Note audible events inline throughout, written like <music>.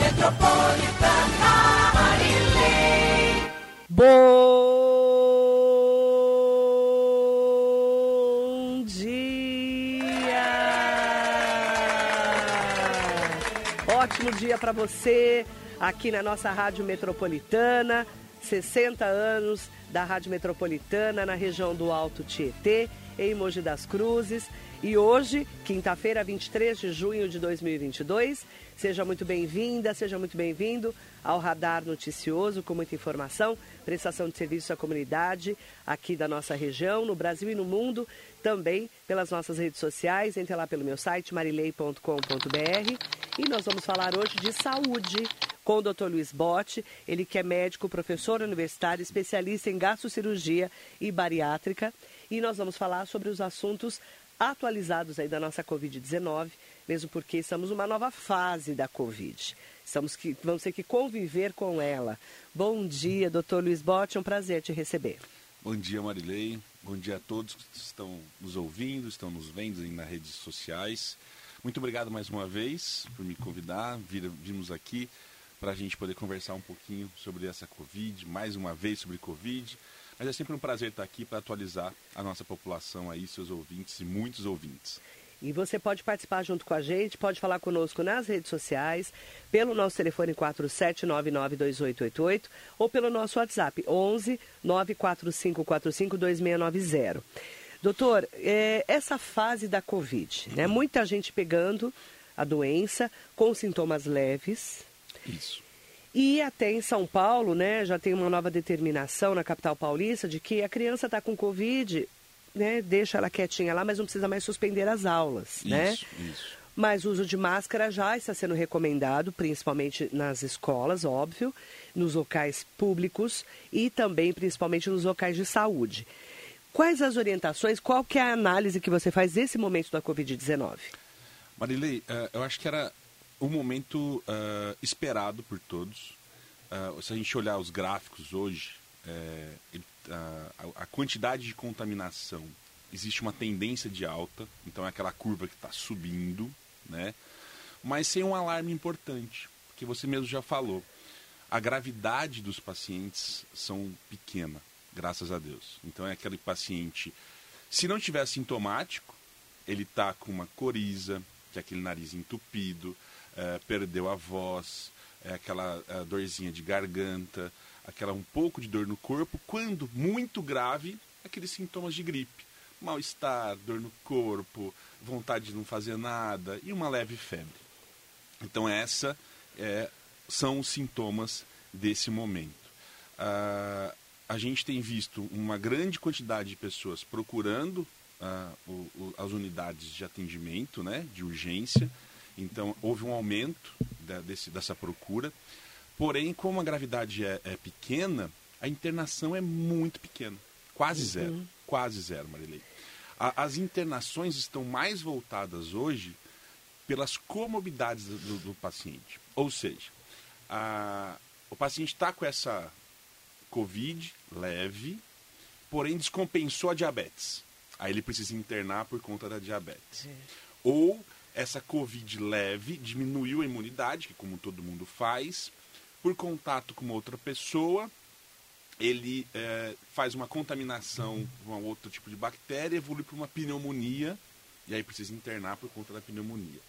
Metropolitana Marilei. Bom dia! Ótimo dia para você aqui na nossa Rádio Metropolitana. 60 anos da Rádio Metropolitana na região do Alto Tietê, em Mogi das Cruzes. E hoje, quinta-feira, 23 de junho de 2022, seja muito bem-vinda, seja muito bem-vindo ao Radar Noticioso, com muita informação, prestação de serviço à comunidade aqui da nossa região, no Brasil e no mundo, também pelas nossas redes sociais. Entre lá pelo meu site, marilei.com.br. E nós vamos falar hoje de saúde com o Dr. Luiz Botti, ele que é médico, professor universitário, especialista em gastrocirurgia e bariátrica. E nós vamos falar sobre os assuntos atualizados aí da nossa Covid-19, mesmo porque estamos numa nova fase da Covid. Estamos que, vamos ter que conviver com ela. Bom dia, doutor Luiz Botti, é um prazer te receber. Bom dia, Marilei. Bom dia a todos que estão nos ouvindo, estão nos vendo nas redes sociais. Muito obrigado mais uma vez por me convidar. Vimos aqui para a gente poder conversar um pouquinho sobre essa Covid, mais uma vez sobre Covid. Mas é sempre um prazer estar aqui para atualizar a nossa população aí, seus ouvintes e muitos ouvintes. E você pode participar junto com a gente, pode falar conosco nas redes sociais, pelo nosso telefone 47992888 ou pelo nosso WhatsApp 11 945452690. Doutor, é, essa fase da Covid, né? Muita gente pegando a doença com sintomas leves. Isso. E até em São Paulo, né, já tem uma nova determinação na capital paulista de que a criança está com Covid, né, deixa ela quietinha lá, mas não precisa mais suspender as aulas, isso, né? Isso. Mas o uso de máscara já está sendo recomendado, principalmente nas escolas, óbvio, nos locais públicos e também, principalmente, nos locais de saúde. Quais as orientações, qual que é a análise que você faz desse momento da Covid-19? Marilei, uh, eu acho que era um momento uh, esperado por todos. Uh, se a gente olhar os gráficos hoje, é, a quantidade de contaminação existe uma tendência de alta, então é aquela curva que está subindo, né? Mas sem um alarme importante, porque você mesmo já falou, a gravidade dos pacientes são pequena, graças a Deus. Então é aquele paciente, se não tiver sintomático, ele está com uma coriza, que é aquele nariz entupido, é, perdeu a voz, é aquela é, dorzinha de garganta, aquela um pouco de dor no corpo, quando muito grave, aqueles sintomas de gripe. Mal-estar, dor no corpo, vontade de não fazer nada e uma leve febre. Então essa é, são os sintomas desse momento. Ah, a gente tem visto uma grande quantidade de pessoas procurando ah, o, o, as unidades de atendimento, né, de urgência, então, houve um aumento da, desse, dessa procura. Porém, como a gravidade é, é, pequena, a internação é muito pequena. Quase uhum. zero. Quase zero, Marilei. A, as internações estão mais voltadas hoje pelas comorbidades do, do paciente. Ou seja, a, o paciente está com essa Covid leve, porém descompensou a diabetes. Aí ele precisa internar por conta da diabetes. É. Ou essa Covid leve diminuiu a imunidade, que como todo mundo faz, por contato com outra pessoa, ele é, faz uma contaminação com um outro tipo de bactéria, evolui para uma pneumonia, e aí precisa internar por conta da pneumonia.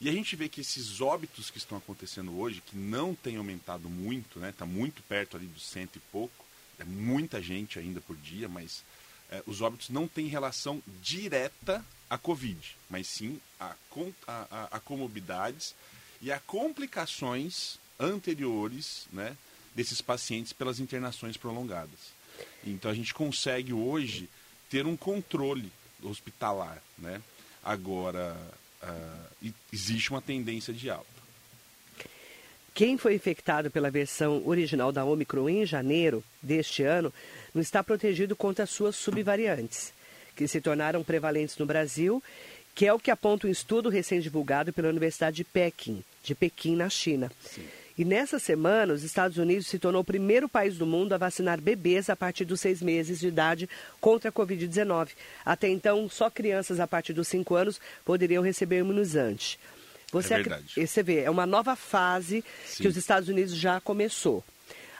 E a gente vê que esses óbitos que estão acontecendo hoje, que não tem aumentado muito, né? Está muito perto ali dos cento e pouco, é muita gente ainda por dia, mas é, os óbitos não têm relação direta à Covid, mas sim a, a, a comorbidades e a complicações anteriores né, desses pacientes pelas internações prolongadas. Então a gente consegue hoje ter um controle hospitalar. Né? Agora, uh, existe uma tendência de alta. Quem foi infectado pela versão original da Omicron em janeiro deste ano não está protegido contra as suas subvariantes, que se tornaram prevalentes no Brasil, que é o que aponta um estudo recém-divulgado pela Universidade de Pequim, de Pequim, na China. Sim. E nessa semana, os Estados Unidos se tornou o primeiro país do mundo a vacinar bebês a partir dos seis meses de idade contra a Covid-19. Até então, só crianças a partir dos cinco anos poderiam receber imunizante. Você, É verdade. você vê, é uma nova fase Sim. que os Estados Unidos já começou.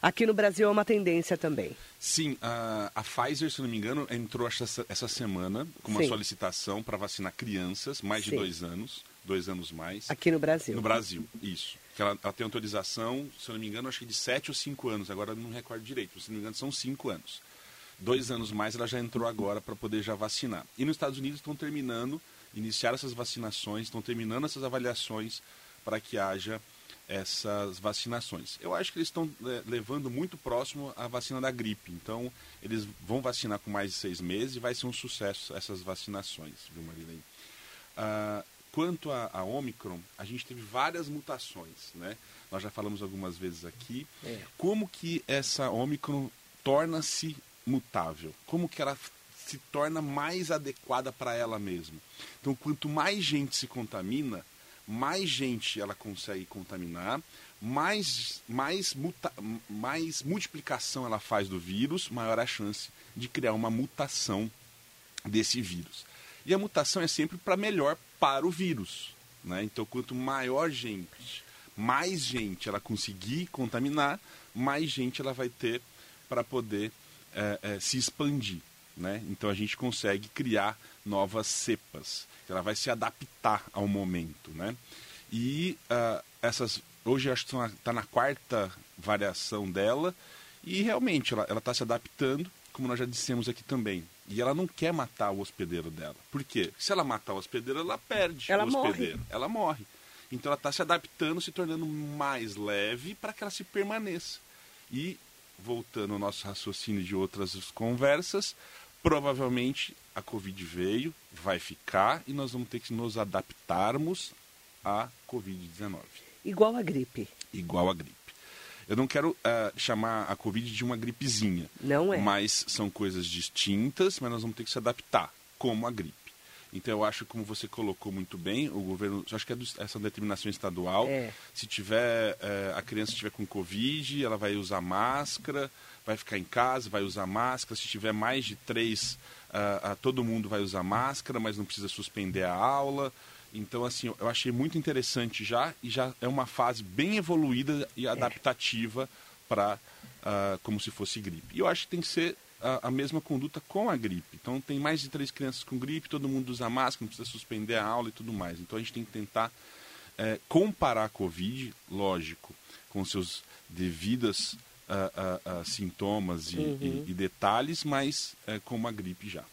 Aqui no Brasil é uma tendência também. Sim, a, a Pfizer, se não me engano, entrou essa, essa semana com uma Sim. solicitação para vacinar crianças mais de Sim. dois anos, dois anos mais. Aqui no Brasil. No Brasil, isso. Que ela, ela tem autorização, se eu não me engano, acho que de 7 ou 5 anos. Agora não recordo direito, se não me engano, são 5 anos. Dois anos mais ela já entrou agora para poder já vacinar. E nos Estados Unidos estão terminando, iniciaram essas vacinações, estão terminando essas avaliações para que haja essas vacinações. Eu acho que eles estão eh, levando muito próximo a vacina da gripe. Então, eles vão vacinar com mais de seis meses e vai ser um sucesso essas vacinações, viu, Marilene? Ah, quanto a, a Omicron, a gente teve várias mutações, né? Nós já falamos algumas vezes aqui. É. Como que essa Omicron torna-se mutável? Como que ela se torna mais adequada para ela mesma? Então, quanto mais gente se contamina, mais gente ela consegue contaminar, mais, mais, muta, mais multiplicação ela faz do vírus, maior a chance de criar uma mutação desse vírus. E a mutação é sempre para melhor para o vírus. Né? Então, quanto maior gente, mais gente ela conseguir contaminar, mais gente ela vai ter para poder eh, eh, se expandir. Né? Então, a gente consegue criar novas cepas. Ela vai se adaptar ao momento. Né? E ah, essas, hoje acho que está na quarta variação dela, e realmente ela está se adaptando, como nós já dissemos aqui também. E ela não quer matar o hospedeiro dela. Por quê? Se ela matar o hospedeiro, ela perde Ela o morre. hospedeiro. Ela morre. Então ela está se adaptando, se tornando mais leve para que ela se permaneça. E, voltando ao nosso raciocínio de outras conversas, provavelmente a Covid veio, vai ficar e nós vamos ter que nos adaptarmos à Covid-19 Igual a gripe. igual a gripe. Eu não quero ah, chamar a Covid de uma gripezinha. Não é. Mas são coisas distintas, mas nós vamos ter que se adaptar, como a gripe. Então eu acho, como você colocou muito bem, o governo, acho que é do- essa determinação estadual. É. Se tiver eh, a criança estiver com Covid, ela vai usar máscara, vai ficar em casa, vai usar máscara. Se tiver mais de três, ah, ah, todo mundo vai usar máscara, mas não precisa suspender a aula. Então, assim, eu achei muito interessante já, e já é uma fase bem evoluída e adaptativa para como se fosse gripe. E eu acho que tem que ser a, a mesma conduta com a gripe. Então, tem mais de três crianças com gripe, todo mundo usa máscara, não precisa suspender a aula e tudo mais. Então, a gente tem que tentar é, comparar a Covid, lógico, com seus devidos ah, ah, ah, sintomas e, e- e detalhes, mas é, como a gripe já.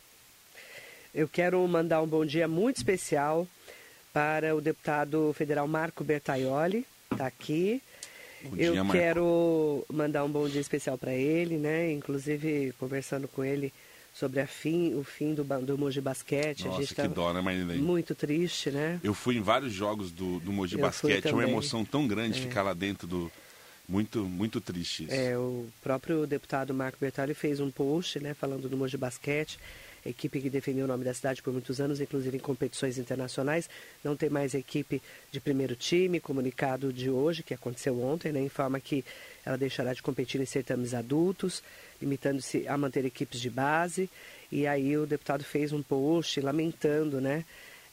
Eu quero mandar um bom dia muito especial para o deputado federal Marco Bertaioli, está aqui. Bom Eu Marco. quero mandar um bom dia especial para ele, né? Inclusive conversando com ele sobre a fim, o fim do, do Mogi Basquete. a Nossa, gente que dó, né, Marilene? muito triste, né? Eu fui em vários jogos do, do Mogi Eu fui Basquete, é uma emoção tão grande ficar lá dentro do. Muito, muito triste isso. É, o próprio deputado Marco Bertoli fez um post, né, falando do Mogi Basquete, equipe que defendeu o nome da cidade por muitos anos, inclusive em competições internacionais. Não tem mais equipe de primeiro time. Comunicado de hoje, que aconteceu ontem, né, informa que ela deixará de competir em certames adultos, limitando-se a manter equipes de base. E aí o deputado fez um post lamentando, né,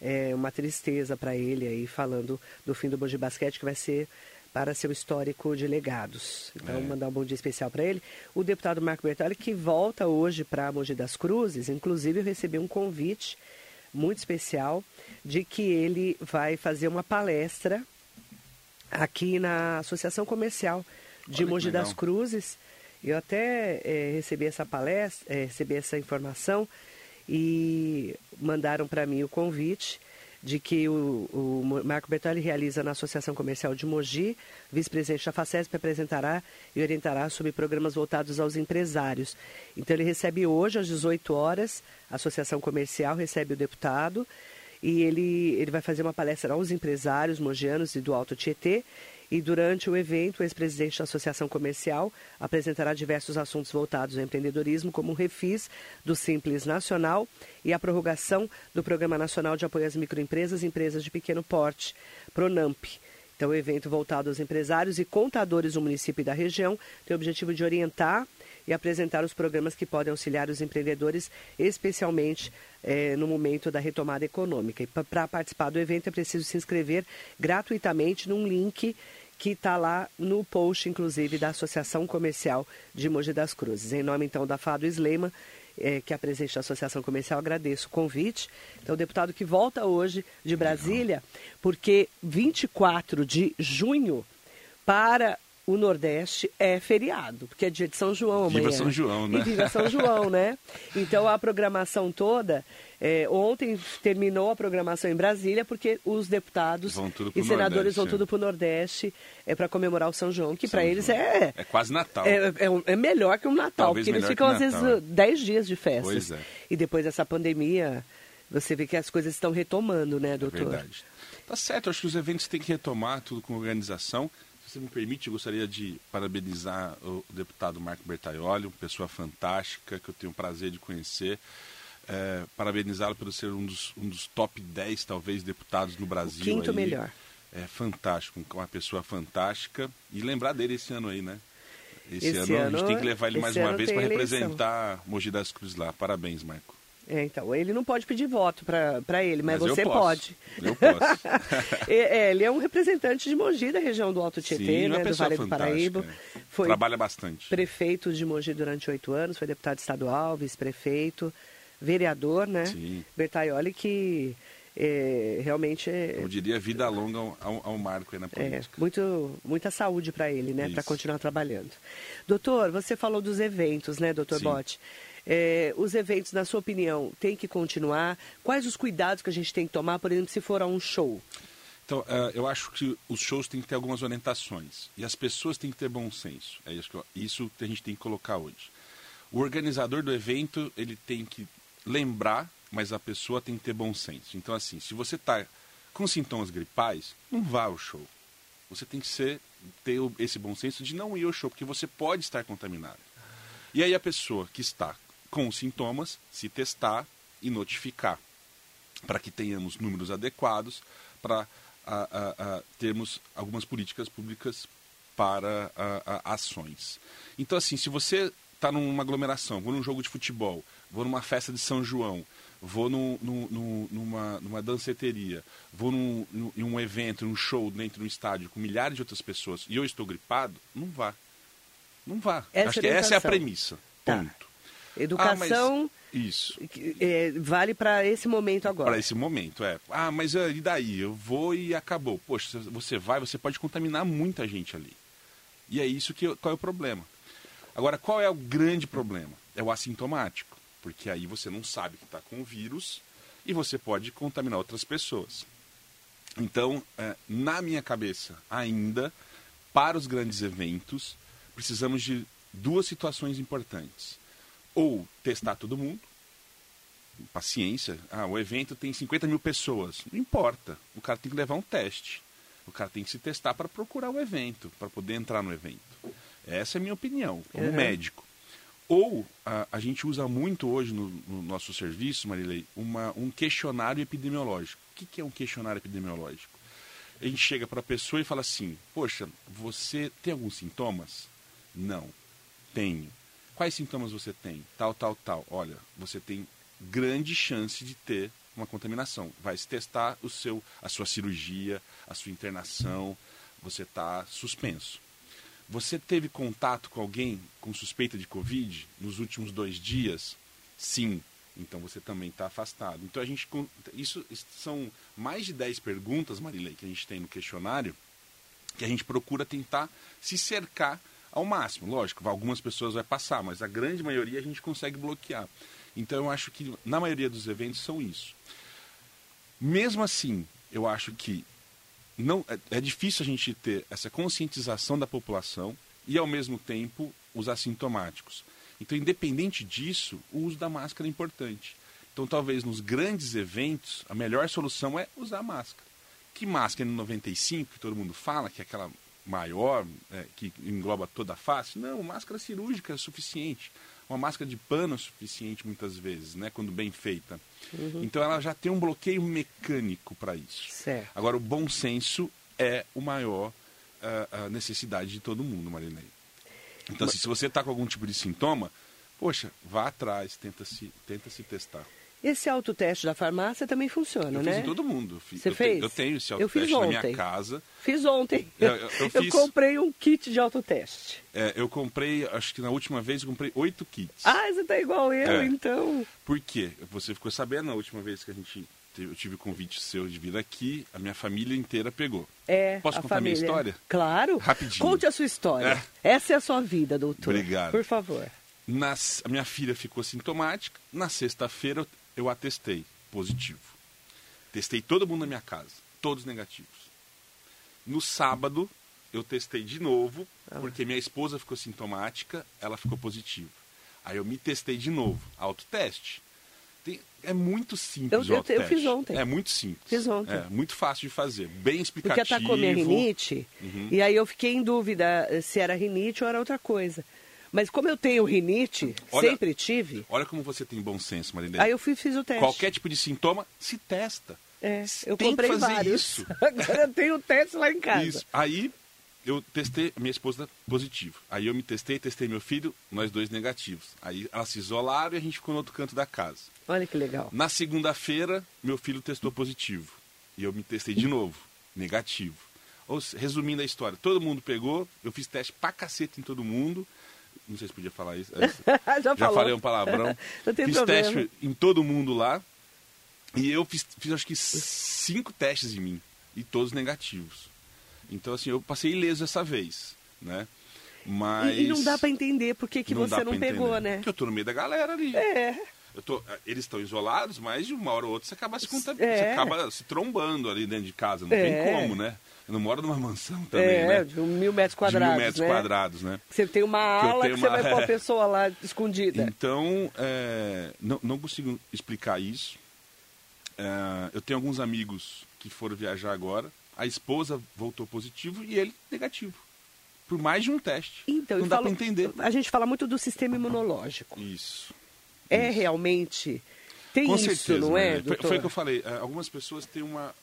é, uma tristeza para ele aí, falando do fim do Mogi Basquete, que vai ser para seu histórico de legados. Então, É. mandar um bom dia especial para ele. O deputado Marco Bertoli, que volta hoje para Mogi das Cruzes, inclusive eu recebi um convite muito especial de que ele vai fazer uma palestra aqui na Associação Comercial de Olha Mogi das. Cruzes. Eu até eh, recebi essa palestra, eh, recebi essa informação e mandaram para mim o convite de que o, o Marco Bertoli realiza na Associação Comercial de Mogi, vice-presidente da FACESP, apresentará e orientará sobre programas voltados aos empresários. Então ele recebe hoje às 18 horas, a Associação Comercial recebe o deputado e ele, ele vai fazer uma palestra aos empresários mogianos e do Alto Tietê. E durante o evento, o ex-presidente da Associação Comercial apresentará diversos assuntos voltados ao empreendedorismo, como o refis do Simples Nacional e a prorrogação do Programa Nacional de Apoio às Microempresas e Empresas de Pequeno Porte, PRONAMP. Então, o evento voltado aos empresários e contadores do município e da região tem o objetivo de orientar e apresentar os programas que podem auxiliar os empreendedores, especialmente eh, no momento da retomada econômica. E para participar do evento é preciso se inscrever gratuitamente num link que está lá no post, inclusive, da Associação Comercial de Mogi das Cruzes. Em nome, então, da Fado Slema, eh, que é a presidente da Associação Comercial, agradeço o convite. Então, deputado que volta hoje de Brasília, porque 24 de junho para o Nordeste é feriado, porque é dia de São João amanhã. Viva São João, né? E viva São João, né? Então a programação toda, é, ontem terminou a programação em Brasília, porque os deputados e senadores Nordeste, vão é. tudo para o Nordeste é, para comemorar o São João, que para eles é, É quase Natal. é, é é melhor que um Natal, Talvez porque eles ficam às vezes Natal, é. 10 dias de festas. Pois é. E depois dessa pandemia, você vê que as coisas estão retomando, né, É doutor? verdade. Tá certo, acho que os eventos têm que retomar tudo com organização. Se me permite, eu gostaria de parabenizar o deputado Marco Bertaioli, uma pessoa fantástica que eu tenho o prazer de conhecer. É, parabenizá-lo por ser um dos, um dos top 10, talvez, deputados no Brasil. quinto aí. melhor. É fantástico, uma pessoa fantástica. E lembrar dele esse ano aí, né? Esse, Esse ano, a gente ano- tem que levar ele mais uma ano vez para representar Mogi das Cruzes lá. Parabéns, Marco. É, então, ele não pode pedir voto para ele, mas, eu você posso. pode. Eu posso. É, <laughs> é, ele é um representante de Mogi, da região do Alto Tietê, Sim, né, do Vale do. Paraíba. Foi Trabalha bastante. prefeito de Mogi durante oito anos, foi deputado estadual, vice-prefeito, vereador, né? Sim. Bertaioli, que é, realmente é, Eu diria vida longa ao, ao- Marco aí na é, política. muito, muita saúde para ele, né? Para continuar trabalhando. Doutor, você falou dos eventos, né, doutor Sim. É, os eventos, na sua opinião, têm que continuar? Quais os cuidados que a gente tem que tomar, por exemplo, se for a um show? Então, eh, eu acho que os shows têm que ter algumas orientações. E as pessoas têm que ter bom senso. É isso que, eu- isso que a gente tem que colocar hoje. O organizador do evento, ele tem que lembrar, mas a pessoa tem que ter bom senso. Então, assim, se você está com sintomas gripais, não vá ao show. Você tem que ser, ter esse bom senso de não ir ao show, porque você pode estar contaminado. E aí a pessoa que está com sintomas, se testar e notificar, para que tenhamos números adequados, para a- a- a, termos algumas políticas públicas para a- a, ações. Então, assim, se você está numa aglomeração, vou num jogo de futebol, vou numa festa de São João, vou num- num- num- numa, numa danceteria, vou num, em um evento, num show dentro de um estádio com milhares de outras pessoas e eu estou gripado, não vá. Não vá. Essa Acho que essa é a orientação. premissa. Tá. Ponto. Educação Ah, mas isso. é, vale para esse momento agora. Para esse momento, é. Ah, mas ah, e daí? Eu vou e acabou. Poxa, você vai, você pode contaminar muita gente ali. E é isso que qual é o problema. Agora, qual é o grande problema? É o assintomático, porque aí você não sabe que está com o vírus e você pode contaminar outras pessoas. Então, é, na minha cabeça, ainda, para os grandes eventos, precisamos de duas situações importantes. Ou testar todo mundo, paciência. Ah, o evento tem 50 mil pessoas. Não importa. O cara tem que levar um teste. O cara tem que se testar para procurar o evento, para poder entrar no evento. Essa é a minha opinião, como Uhum. médico. Ou a, a gente usa muito hoje no, no nosso serviço, Marilei, uma, um questionário epidemiológico. O que, que é um questionário epidemiológico? A gente chega para a pessoa e fala assim: Poxa, você tem alguns sintomas? Não, tenho. Quais sintomas você tem? Tal, tal, tal. Olha, você tem grande chance de ter uma contaminação. Vai se testar o seu, a sua cirurgia, a sua internação, você está suspenso. Você teve contato com alguém com suspeita de Covid nos últimos dois dias? Sim. Então você também está afastado. Então a gente. isso são mais de 10 perguntas, Marilei, que a gente tem no questionário, que a gente procura tentar se cercar ao máximo. Lógico, algumas pessoas vai passar, mas a grande maioria a gente consegue bloquear. Então eu acho que na maioria dos eventos são isso. Mesmo assim, eu acho que não é, é difícil a gente ter essa conscientização da população e ao mesmo tempo os assintomáticos. Então, independente disso, o uso da máscara é importante. Então, talvez nos grandes eventos, a melhor solução é usar máscara. Que máscara N95, que todo mundo fala, que é aquela maior, é, que engloba toda a face? Não, máscara cirúrgica é suficiente. Uma máscara de pano é suficiente muitas vezes, né, quando bem feita. Então, ela já tem um bloqueio mecânico para isso. Certo. Agora, o bom senso é o maior ah, a necessidade de todo mundo, Marinei. Então, assim, se você está com algum tipo de sintoma, poxa, vá atrás, tenta se, tenta se testar. Esse autoteste da farmácia também funciona, Eu né? fiz em todo mundo. Você eu fez? Tenho, eu tenho esse autoteste na minha casa. Fiz ontem. Eu- eu- eu <laughs> Eu fiz- comprei um kit de autoteste. É, eu comprei, acho que na última vez eu comprei oito kits. Ah, você tá igual eu, É. então. Por quê? Você ficou sabendo na última vez que a gente eu tive o convite seu de vir aqui, a minha família inteira pegou. É, Posso a contar minha família. história? Claro. Rapidinho. Conte a sua história. Essa é a sua vida, doutor. Obrigado. Por favor. Nas- a minha filha ficou sintomática. Na sexta-feira eu, atestei positivo. Testei todo mundo na minha casa, todos negativos. No sábado eu testei de novo, Ah. porque minha esposa ficou sintomática, ela ficou positiva. Aí eu me testei de novo, autoteste. Tem- é muito simples Eu- o eu- eu fiz ontem. É muito simples. Fiz ontem. É muito fácil de fazer, bem Porque explicativo. atacou minha rinite, Uhum. e aí eu fiquei em dúvida eh, se era rinite ou era outra coisa. Mas como eu tenho rinite, Olha- sempre tive, Olha como você tem bom senso, Marinês. aí eu fui, fiz o teste. Qualquer tipo de sintoma, se testa. É, eu Tem que comprei fazer vários. isso. <laughs> Agora eu tenho o teste lá em casa. Isso. Aí eu testei, minha esposa positivo. Aí eu me testei, testei meu filho, nós dois negativos. Aí elas se isolaram e a gente ficou no outro canto da casa. Olha que legal. Na segunda-feira, meu filho testou positivo. E eu me testei de novo, negativo. Ou resumindo a história, todo mundo pegou, eu fiz teste pra cacete em todo mundo. Não sei se podia falar isso. <laughs> Já Já falou. falei um palavrão. <laughs> Não fiz problema. teste em todo mundo lá. E eu fiz, fiz acho que cinco testes em mim. E todos negativos. Então, assim, eu passei ileso essa vez, né? Mas... E, e não dá pra entender por que, que dá você não pegou, entender. né? Porque eu tô no meio da galera ali. É. Tô, eles estão isolados, mas de uma hora ou outra você acaba se, conta- É. você acaba se trombando ali dentro de casa. Não É. tem como, né? Eu não moro numa mansão também, é, né? de mil metros de quadrados, mil metros né? quadrados, né? Você tem uma Que ala que, tenho você uma- vai pôr a <laughs> pessoa lá escondida. Então, é, não, não consigo explicar isso. É, eu tenho alguns amigos que foram viajar agora. A esposa voltou positivo e ele negativo. Por mais de um teste. Então, não dá para entender. A gente fala muito do sistema imunológico. Isso. É Isso. realmente. Tem Com isso, certeza. não é, né? foi, o que eu falei. é, algumas pessoas têm uma.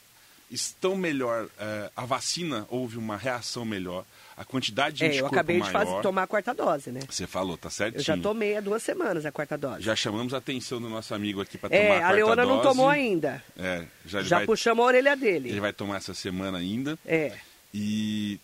Estão melhor. é, a vacina houve uma reação melhor. A quantidade de É, eu anticorpo acabei de maior. fazer, tomar a quarta dose, né? Você falou, tá certinho. Eu já tomei há duas semanas a quarta dose. Já chamamos a atenção do nosso amigo aqui para tomar a é, quarta a Leona não dose. tomou ainda. É, já, Já vai, puxamos a orelha dele. ele vai tomar essa semana ainda. É. E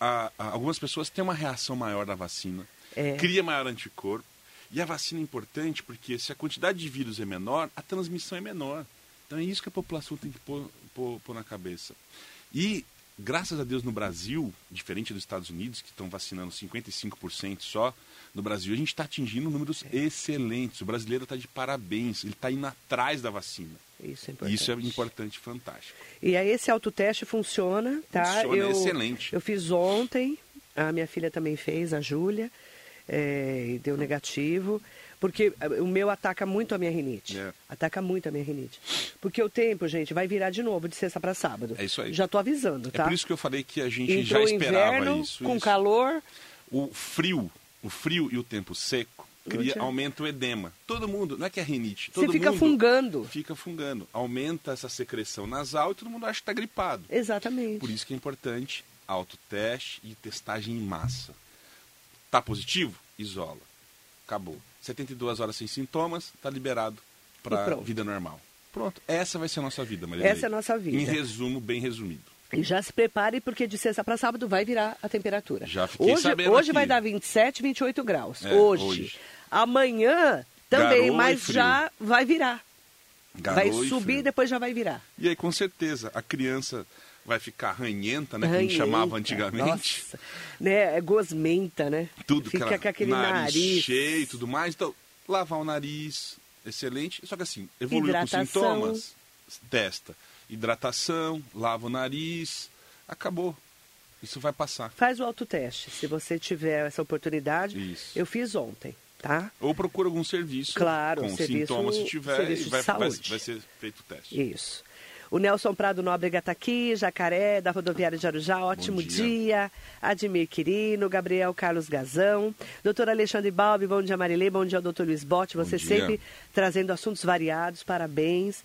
a- a- algumas pessoas têm uma reação maior da vacina, É. cria maior anticorpo. E a vacina é importante porque se a quantidade de vírus é menor, a transmissão é menor. Então é isso que a população tem que pôr, pôr- pôr na cabeça. E, graças a Deus, no Brasil, diferente dos Estados Unidos, que estão vacinando 55% só, no Brasil a gente está atingindo números É. excelentes. O brasileiro está de parabéns, ele está indo atrás da vacina. Isso é importante. isso é importante e fantástico. E aí esse autoteste funciona, tá? Funciona, é eu, excelente. Eu fiz ontem, a minha filha também fez, a Júlia, é, e deu negativo. Porque eh, o meu ataca muito a minha rinite. É. Ataca muito a minha rinite. Porque o tempo, gente, vai virar de novo de sexta para sábado. É isso aí. Já tô avisando, tá? É por isso que eu falei que a gente Entrou já esperava inverno, isso. com isso. calor. O frio, o frio e o tempo seco cria, Não aumenta o edema. Todo mundo, não é que é rinite, Você todo fica mundo fungando. fica fungando. Aumenta essa secreção nasal e todo mundo acha que está gripado. Exatamente. Por isso que é importante autoteste e testagem em massa. Tá positivo? Isola. Acabou. 72 horas sem sintomas, tá liberado para vida normal. Pronto. Essa vai ser a nossa vida, Maria. Essa é a nossa vida. Em resumo, bem resumido. E já se prepare, porque de sexta para sábado vai virar a temperatura. Já fiquei hoje, sabendo Hoje aqui. vai dar 27, 28 graus. É, hoje. hoje. Amanhã também, Garoa e mas já vai virar. vai Garoa e subir e depois já vai virar. E aí, com certeza, a criança vai ficar ranhenta, né? Que a gente Ranhenta. chamava antigamente. Nossa. Né? É gosmenta, né? Tudo Fica aquela- com aquele nariz, nariz. cheio e tudo mais. Então, lavar o nariz, excelente. Só que assim, evoluiu com sintomas, testa. Hidratação, lava o nariz, acabou. Isso vai passar. Faz o autoteste. Se você tiver essa oportunidade, Isso. eu fiz ontem, tá? Ou procura algum serviço Claro, com serviço- sintomas se tiver e vai, vai, vai ser feito o teste. Isso. O Nelson Prado Nóbrega está aqui, Jacaré, da rodoviária de Arujá, ótimo dia. dia. Admir Quirino, Gabriel Carlos Gazão, doutor Alexandre Balbi, bom dia Marilê, bom dia doutor Luiz Botti, você sempre trazendo assuntos variados, parabéns.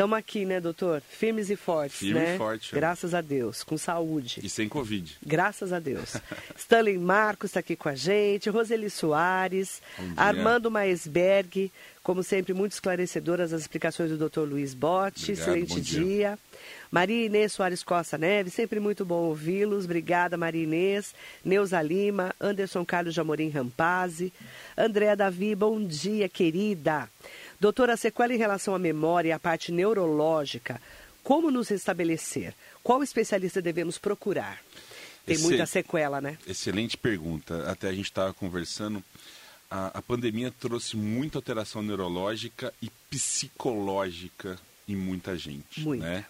Estamos aqui, né, doutor? Firmes e fortes, Firme e né? forte, é. Graças a Deus, com saúde. E sem Covid. Graças a Deus. <laughs> Stanley Marcos está aqui com a gente, Roseli Soares. Armando Maesberg, como sempre, muito esclarecedoras as explicações do Dr. Luiz Botti. Excelente dia. dia. Maria Inês Soares Costa Neves, sempre muito bom ouvi-los. Obrigada, Maria Inês. Neuza Lima, Anderson Carlos de Amorim Rampazzi. Andréa Davi, bom dia, querida. Doutora, a sequela em relação à memória e à parte neurológica, como nos restabelecer? Qual especialista devemos procurar? Tem Esse- muita sequela, né? Excelente pergunta. Até a gente estava conversando. A, a pandemia trouxe muita alteração neurológica e psicológica em muita gente. Muita. Né?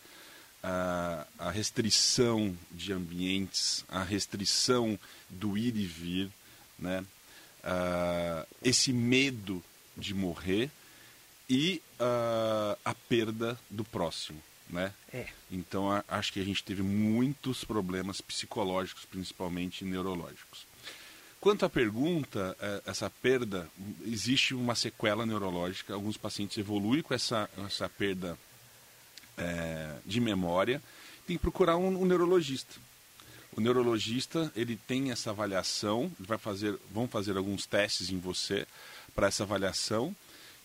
A, a restrição de ambientes, a restrição do ir e vir, né? Esse medo de morrer e ah, a perda do próximo. Né? É. Então a- acho que a gente teve muitos problemas psicológicos, principalmente neurológicos. Quanto à pergunta, eh, essa perda, existe uma sequela neurológica. Alguns pacientes evoluem com essa, essa perda eh, de memória. Tem que procurar um, um neurologista. O neurologista ele tem essa avaliação, vai fazer, vão fazer alguns testes em você para essa avaliação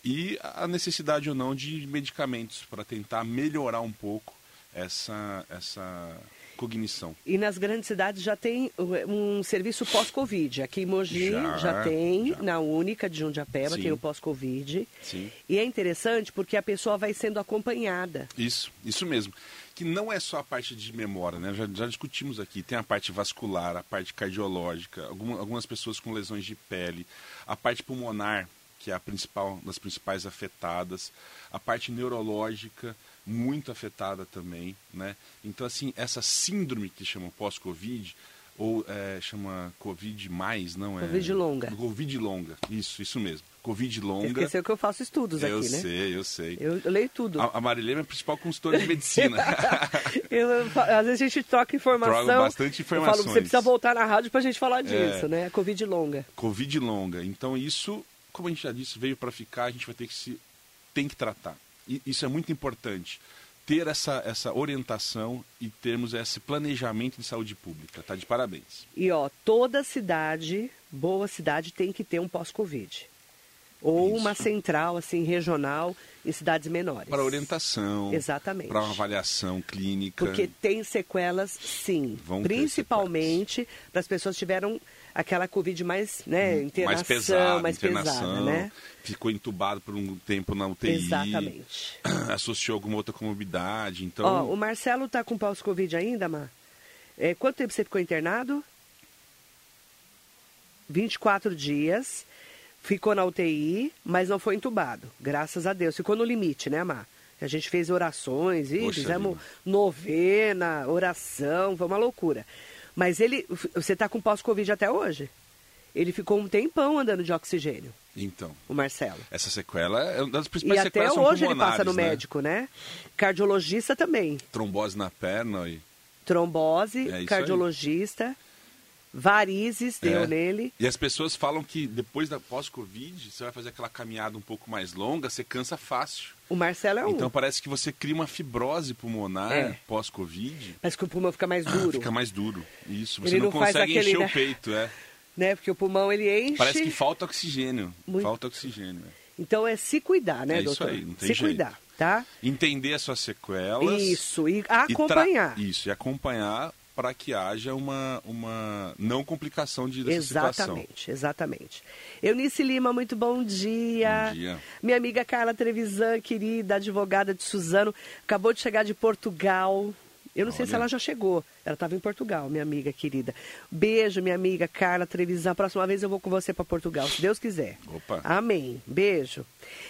e a necessidade ou não de medicamentos para tentar melhorar um pouco essa, essa cognição. E nas grandes cidades já tem uh, um serviço pós-Covid. Aqui em Mogi já, Já, tem, já. na Única de Jundiapeba Sim. tem o pós-Covid. E é interessante porque a pessoa vai sendo acompanhada. Isso, isso mesmo. Que não é só a parte de memória, né? Já, já discutimos aqui. Tem a parte vascular, a parte cardiológica, alguma- algumas pessoas com lesões de pele, a parte pulmonar, que é a principal, das principais afetadas, a parte neurológica, muito afetada também, né? Então, assim, essa síndrome que chama pós-Covid, ou é, chama Covid mais, não é? Covid longa. Covid longa, isso, isso mesmo. Covid Você longa. esqueceu que eu faço estudos eu aqui, né? sei, eu sei. Eu, eu leio tudo. A, a Marilene é minha principal consultora de medicina. <laughs> Eu- eu às vezes a gente troca informação. Troca bastante Eu falo, informações. você precisa voltar na rádio pra gente falar É. disso, né? A Covid longa. Covid longa. Então isso, como a gente já disse, veio para ficar, a gente vai ter que se tem que tratar. E isso é muito importante. Ter essa, essa orientação e termos esse planejamento de saúde pública. Tá de parabéns. E ó, toda cidade, boa cidade, tem que ter um pós-Covid. Ou Isso. uma central, assim, regional, em cidades menores. Para orientação. Exatamente. Para uma avaliação clínica. Porque tem sequelas, sim. Vão Principalmente para as pessoas que tiveram aquela Covid mais, né, internação, mais pesada, mais internação, pesada, né? ficou entubado por um tempo na UTI. Exatamente. <clears throat> Associou alguma outra comorbidade. Então, Ó, o Marcelo tá com pós-Covid ainda, Mar? É, quanto tempo você ficou internado? 24 dias. Ficou na UTI, mas não foi entubado. Graças a Deus. Ficou no limite, né, Mar? A gente fez orações e Poxa fizemos vida. novena, oração, foi uma loucura. Mas ele, você tá com pós-Covid até hoje? Ele ficou um tempão andando de oxigênio, então, o Marcelo. essa sequela é uma das E principais até sequelas são hoje ele passa no né? médico, né? Cardiologista também. Trombose na perna e trombose, É isso aí. Varizes deu É. nele. E as pessoas falam que depois da pós-Covid, você vai fazer aquela caminhada um pouco mais longa, você cansa fácil. O Marcelo é um. Então parece que você cria uma fibrose pulmonar É. pós-Covid. Mas que o pulmão fica mais duro, Fica mais duro. Isso, você Ele não, não consegue aquele, encher né? o peito, é. <laughs> né? Porque o pulmão ele enche. Parece que falta oxigênio. Muito. Falta oxigênio. é. Então é se cuidar, né, É isso doutor? aí, não tem se jeito. cuidar, tá? Entender as suas sequelas. Isso, e e tra- acompanhar. Isso, e acompanhar para que haja uma, uma não complicação de, dessa situação. Exatamente, exatamente. Eunice Lima, muito bom dia. Bom dia. Minha amiga Carla Trevisan, querida advogada de Suzano, acabou de chegar de Portugal. Eu não sei se Olha. ela já chegou. Ela estava em Portugal, minha amiga querida. Beijo, minha amiga Carla Trevisan. Próxima vez eu vou com você para Portugal, se Deus quiser. Opa. Amém. Beijo.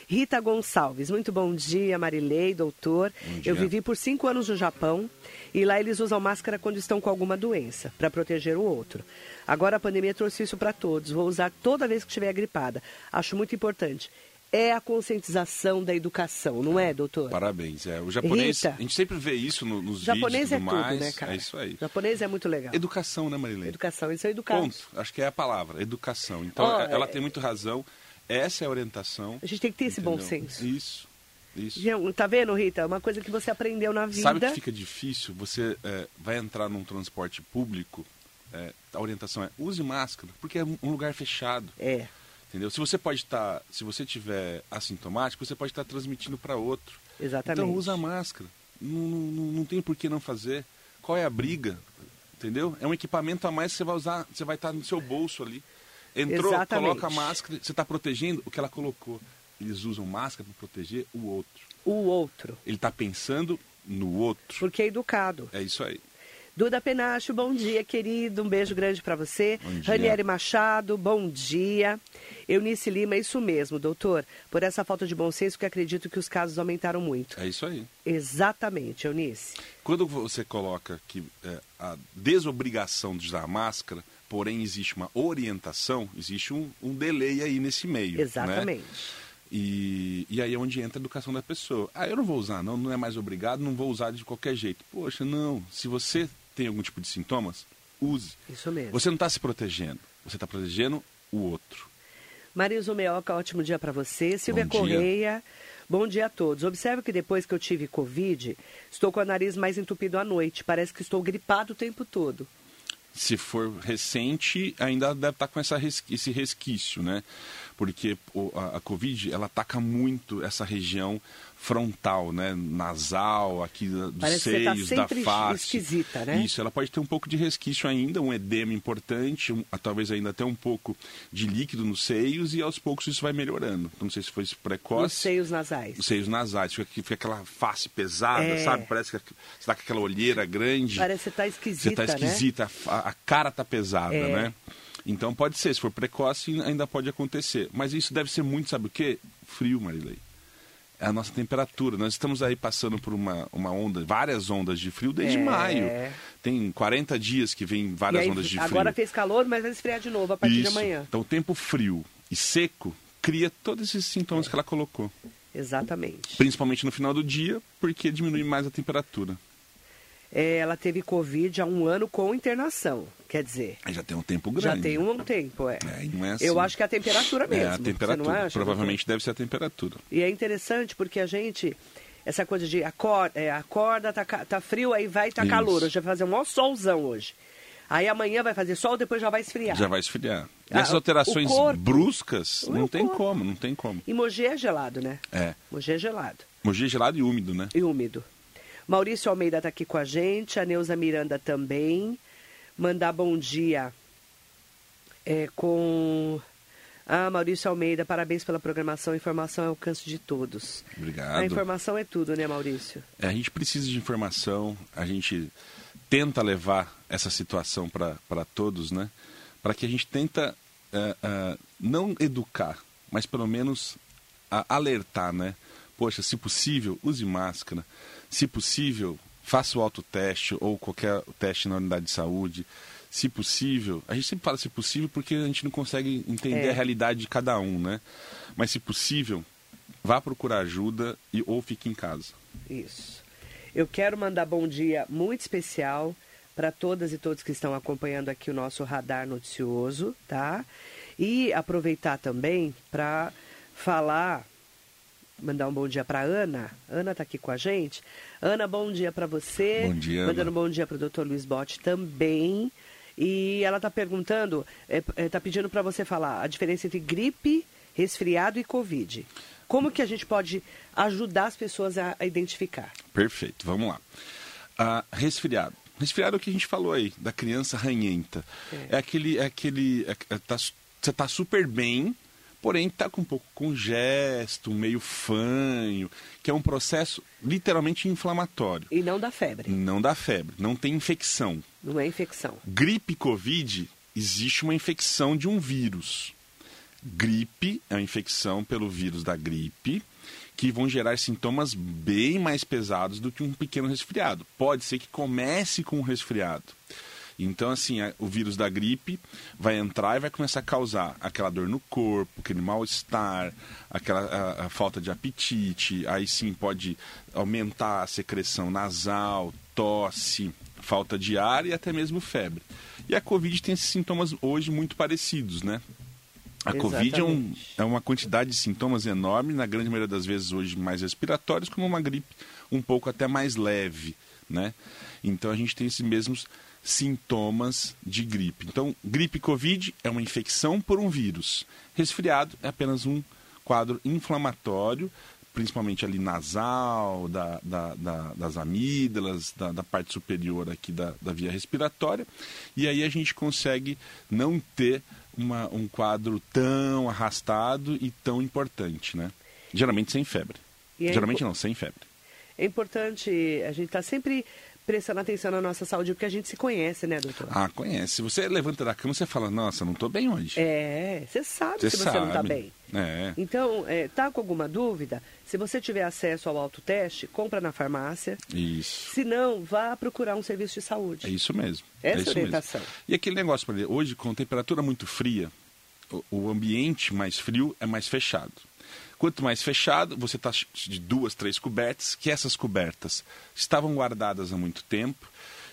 Rita Gonçalves, muito bom dia, Marilei, doutor. Bom dia. Eu vivi por cinco anos no Japão e lá eles usam máscara quando estão com alguma doença, para proteger o outro. Agora a pandemia trouxe isso para todos. Vou usar toda vez que estiver gripada. Acho muito importante. É a conscientização da educação, não é, doutor? Parabéns. É. O japonês, Rita. a gente sempre vê isso no- nos Japonês vídeos e é tudo tudo, mais. né, cara? É isso aí. Japonês é muito legal. Educação, né, Marilene? Educação, eles são educados. Ponto. Acho que é a palavra, educação. Então, Ó, ela é- tem muito razão. Essa é a orientação. A gente tem que ter esse bom entendeu? senso. Isso. Isso. Tá vendo, Rita? Uma coisa que você aprendeu na vida. Sabe o que fica difícil? Você é, vai entrar num transporte público, é, a orientação é use máscara, porque é um lugar fechado. É, Entendeu? Se você pode estar, se você tiver assintomático, você pode estar transmitindo para outro. exatamente. Então usa a máscara. Não, não, não tem por que não fazer. Qual é a briga? Entendeu? É um equipamento a mais que você vai usar, você vai estar no seu bolso ali. Entrou, Exatamente. coloca a máscara, você está protegendo o que ela colocou. Eles usam máscara para proteger o outro. O outro. Ele está pensando no outro. Porque é educado. É isso aí. Duda Penacho, bom dia, querido. Um beijo grande para você. Bom dia. Ranieri Machado, bom dia. Eunice Lima, isso mesmo, doutor. Por essa falta de bom senso que acredito que os casos aumentaram muito. É isso aí. Exatamente, Eunice. Quando você coloca que é, a desobrigação de usar máscara, porém existe uma orientação, existe um, um delay aí nesse meio. né? Exatamente. E, e aí é onde entra a educação da pessoa. Ah, eu não vou usar, não, não é mais obrigado, não vou usar de qualquer jeito. Poxa, não. Se você tem algum tipo de sintomas, use. Isso mesmo. Você não está se protegendo, você está protegendo o outro. Marisa Meoca, ótimo dia para você. Silvia dia. Correia, bom dia a todos. Observe que depois que eu tive Covid, estou com o nariz mais entupido à noite. Parece que estou gripado o tempo todo. Se for recente, ainda deve estar com essa esse resquício, né? Porque a, a Covid, ela ataca muito essa região frontal, né? Nasal, aqui da- dos Parece você tá seios, da sempre face. esquisita, né? Isso, ela pode ter um pouco de resquício ainda, um edema importante, um- talvez ainda até um pouco de líquido nos seios e aos poucos isso vai melhorando. Não sei se foi isso Os precoce. seios nasais. Os seios nasais, fica, fica aquela face pesada, É. sabe? Parece que você está com aquela olheira grande. Parece que você está Você esquisita, está né? esquisita, a, a cara tá pesada, É. né? Então pode ser, se for precoce, ainda pode acontecer. Mas isso deve ser muito, sabe o quê? Frio, Marilei. É a nossa temperatura. Nós estamos aí passando por uma, uma onda, várias ondas de frio desde É. maio. Tem 40 dias que vem várias aí, ondas de frio. agora fez calor, mas vai esfriar de novo a partir de Isso. amanhã. Então o tempo frio e seco cria todos esses É. sintomas que ela colocou. Exatamente. Principalmente no final do dia, porque diminui mais a temperatura. É, ela teve Covid há um ano com internação. Quer dizer, Aí já tem um tempo grande. já tem um tempo, é. É, não é assim. Eu acho que é a temperatura mesmo. É a temperatura. Você não acha, Provavelmente deve ser a temperatura. E é interessante porque a gente, essa coisa de acorda, é, acorda tá, tá frio, aí vai tá Isso. calor. Hoje vai fazer um maior solzão hoje. Aí amanhã vai fazer sol, depois já vai esfriar. Já vai esfriar. E Ah, essas alterações corpo. bruscas, não tem corpo. como, não tem como. E Mogi é gelado, né? É. Mogi é gelado. Mogi é gelado e úmido, né? e úmido. Maurício Almeida está aqui com a gente, a Neuza Miranda também. Mandar bom dia é, com. Ah, Maurício Almeida, parabéns pela programação. Informação é o alcance de todos. Obrigado. A informação é tudo, né, Maurício? É, a gente precisa de informação, a gente tenta levar essa situação para todos, né? Para que a gente tenta é, é, não educar, mas pelo menos a- alertar, né? Poxa, se possível, use máscara. Se possível, faça o autoteste ou qualquer teste na unidade de saúde. Se possível, a gente sempre fala se possível porque a gente não consegue entender É. a realidade de cada um, né? Mas se possível, vá procurar ajuda e ou fique em casa. Isso. Eu quero mandar bom dia muito especial para todas e todos que estão acompanhando aqui o nosso radar noticioso, tá? E aproveitar também para falar, mandar um bom dia para Ana. Ana está aqui com a gente. Ana, bom dia para você. Bom dia, Ana. Mandando um bom dia para o doutor Luiz Botti também. E ela está perguntando, está pedindo para você falar a diferença entre gripe, resfriado e Covid. Como que a gente pode ajudar as pessoas a, a identificar? Perfeito, vamos lá. Ah, resfriado. Resfriado é o que a gente falou aí, da criança ranhenta. É, aquele. É aquele é- é- tá você tá super bem, porém tá com um pouco congesto, meio fanho, que é um processo literalmente inflamatório. E não da febre, Não dá febre, não tem infecção. não é infecção. Gripe Covid, existe uma infecção de um vírus. Gripe é uma infecção pelo vírus da gripe, que vão gerar sintomas bem mais pesados do que um pequeno resfriado. Pode ser que comece com um resfriado. Então, assim, o vírus da gripe vai entrar e vai começar a causar aquela dor no corpo, aquele mal-estar, aquela a- a falta de apetite. Aí sim pode aumentar a secreção nasal, tosse, falta de ar e até mesmo febre. E a Covid tem esses sintomas hoje muito parecidos, né? A Covid é, um- é uma quantidade de sintomas enorme, na grande maioria das vezes hoje mais respiratórios, como uma gripe um pouco até mais leve, né? Então a gente tem esses mesmos sintomas de gripe. Então, gripe Covid é uma infecção por um vírus. Resfriado é apenas um quadro inflamatório, principalmente ali nasal, da, da- da- das amígdalas, da, parte superior aqui da, via respiratória. E aí a gente consegue não ter uma- um quadro tão arrastado e tão importante, né? Geralmente sem febre. E é Geralmente impo- não, sem febre. É importante a gente estar sempre prestando atenção na nossa saúde, porque a gente se conhece, né, doutor? Ah, conhece. Você levanta da cama, você fala, nossa, não tô bem hoje. É, você sabe Você se você não está sabe. bem. É. Então, é, tá com alguma dúvida? Se você tiver acesso ao autoteste, compra na farmácia. Isso. Se não, vá procurar um serviço de saúde. É isso mesmo. Essa é isso orientação. Mesmo. E aquele negócio, hoje com temperatura muito fria, o, o ambiente mais frio é mais fechado. Quanto mais fechado, você está de duas, três cobertas, que essas cobertas estavam guardadas há muito tempo,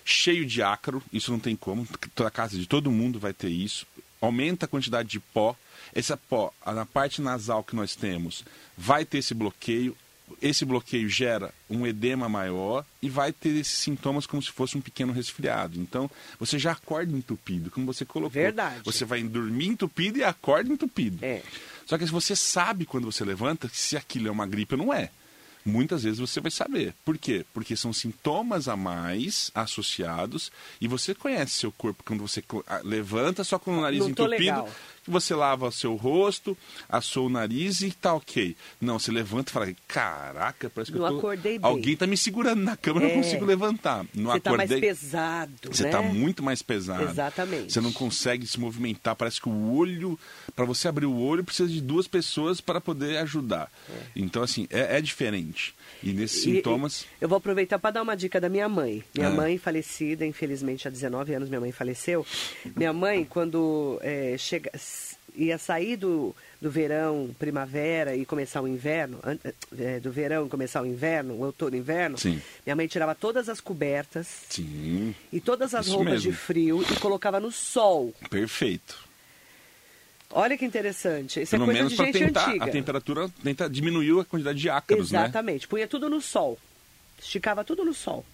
cheio de ácaro, isso não tem como, toda a casa de todo mundo vai ter isso. Aumenta a quantidade de pó. Essa pó, na parte nasal que nós temos, vai ter esse bloqueio. Esse bloqueio gera um edema maior e vai ter esses sintomas como se fosse um pequeno resfriado. Então, você já acorda entupido, como você colocou. Verdade. Você vai dormir entupido e acorda entupido. É. Só que se você sabe quando você levanta se aquilo é uma gripe ou não é. Muitas vezes você vai saber. Por quê? Porque são sintomas a mais associados e você conhece seu corpo quando você ah, levanta só com o nariz entupido. legal. Você lava seu rosto, assou o nariz e tá ok. Não, você levanta e fala, caraca, parece que Não eu tô... acordei bem." Alguém tá me segurando na cama, eu É. não consigo levantar. Não Você está mais acordei. pesado, Você né? está muito mais pesado. Exatamente. Você não consegue se movimentar. Parece que o olho, para você abrir o olho, precisa de duas pessoas para poder ajudar. Então, assim, é, é diferente. E nesses E- sintomas. eu vou aproveitar para dar uma dica da minha mãe. Minha Ah. mãe falecida, infelizmente há 19 anos minha mãe faleceu. Minha mãe, quando é, chega, ia sair do, do verão, primavera e começar o inverno, é, do verão e começar o inverno, o outono e inverno, Sim. minha mãe tirava todas as cobertas Sim, e todas as Isso roupas mesmo. de frio e colocava no sol. perfeito. Olha que interessante. Isso Pelo é coisa menos de para gente tentar. antiga. A temperatura tenta diminuir a quantidade de ácaros, né? Exatamente. Punha tudo no sol. Esticava tudo no sol.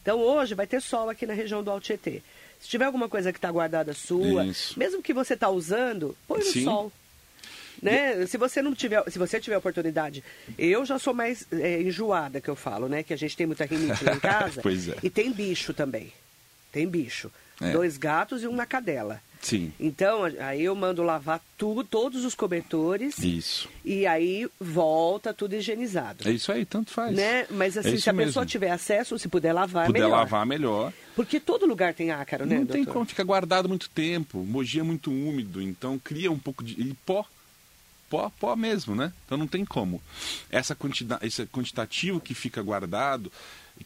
Então hoje vai ter sol aqui na região do Alto Tietê. Se tiver alguma coisa que está guardada sua, Isso. mesmo que você está usando, põe no Sim. sol. Né? Se você não tiver, se você tiver oportunidade, eu já sou mais é, enjoada que eu falo, né? Que a gente tem muita rinite lá em <laughs> casa. Pois é. E tem bicho também. Tem bicho. É. Dois gatos e uma cadela. Sim. Então, aí eu mando lavar tudo, todos os cobertores. Isso. E aí volta tudo higienizado. É isso aí, tanto faz. Né? Mas assim, É se a pessoa mesmo. tiver acesso, se puder lavar, Puder é melhor. lavar melhor. Porque todo lugar tem ácaro, né, não tem doutor? como, fica guardado muito tempo. Mogi é muito úmido, então cria um pouco de. E pó. Pó, pó mesmo, né? Então não tem como. Essa quantidade, esse quantitativo que fica guardado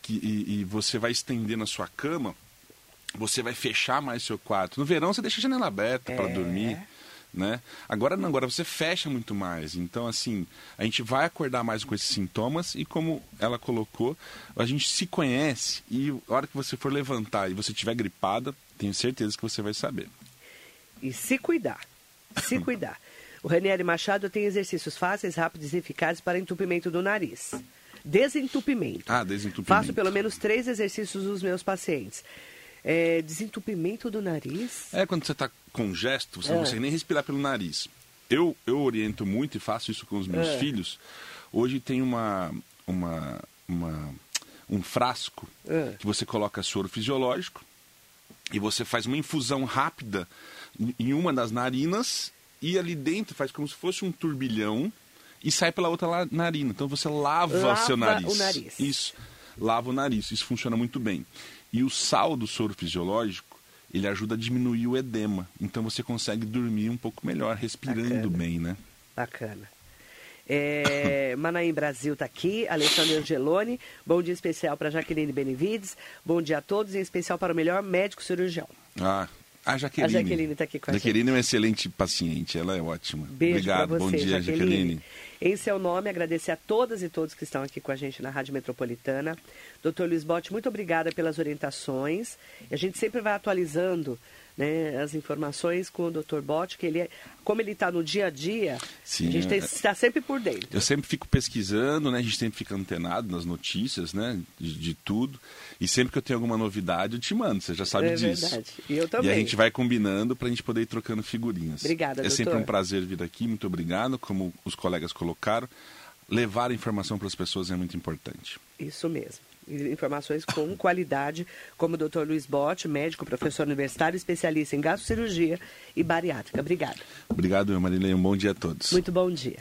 que, e, e você vai estender na sua cama, você vai fechar mais seu quarto. No verão você deixa a janela aberta para É. dormir. Né? Agora não, agora você fecha muito mais. Então, assim, a gente vai acordar mais com esses sintomas e como ela colocou, a gente se conhece e a hora que você for levantar e você estiver gripada, tenho certeza que você vai saber. E se cuidar. Se <laughs> cuidar. O Ranieri Machado tem exercícios fáceis, rápidos e eficazes para entupimento do nariz. Desentupimento. Ah, desentupimento. Faço pelo menos três exercícios dos meus pacientes. É, desentupimento do nariz. É quando você está com gesto, você não É. consegue nem respirar pelo nariz. Eu, eu oriento muito e faço isso com os meus É. filhos. Hoje tem uma, uma, uma- um frasco É. que você coloca soro fisiológico e você faz uma infusão rápida em- uma das narinas e ali dentro faz como se fosse um turbilhão e sai pela outra narina. Então você lava, Lava seu nariz. o nariz. Isso. Lava o nariz. Isso funciona muito bem. E o sal do soro fisiológico, ele ajuda a diminuir o edema. Então você consegue dormir um pouco melhor, respirando Bacana. bem, né? Bacana. É, <coughs> Manaim Brasil está aqui, Alessandro Angeloni. Bom dia especial para Jaqueline Benevides. Bom dia a todos, em especial para o melhor médico cirurgião. Ah, a Jaqueline. A Jaqueline tá aqui com a Jaqueline é uma excelente paciente, ela é ótima. Beijo Obrigado, você, bom dia, Jaqueline. Em seu nome, agradecer a todas e todos que estão aqui com a gente na Rádio Metropolitana. Doutor Luiz Botti, muito obrigada pelas orientações. A gente sempre vai atualizando né, as informações com o Dr. Botti, que ele é, como ele está no dia a dia, Sim, a gente é- está sempre por dentro. Eu sempre fico pesquisando, né? A gente sempre fica antenado nas notícias, né? De, de tudo. E sempre que eu tenho alguma novidade, eu te mando, você já sabe É disso. verdade. E eu E também. a gente vai combinando para a gente poder ir trocando figurinhas. Obrigada, É sempre doutor. um prazer vir aqui, muito obrigado. Como os colegas colocaram, levar a informação para as pessoas é muito importante. Isso mesmo. Informações com qualidade, como o Dr. Luiz Botti, médico, professor universitário, especialista em gastrocirurgia e bariátrica. Obrigada. Obrigado, Marilei. Um bom dia a todos. Muito bom dia.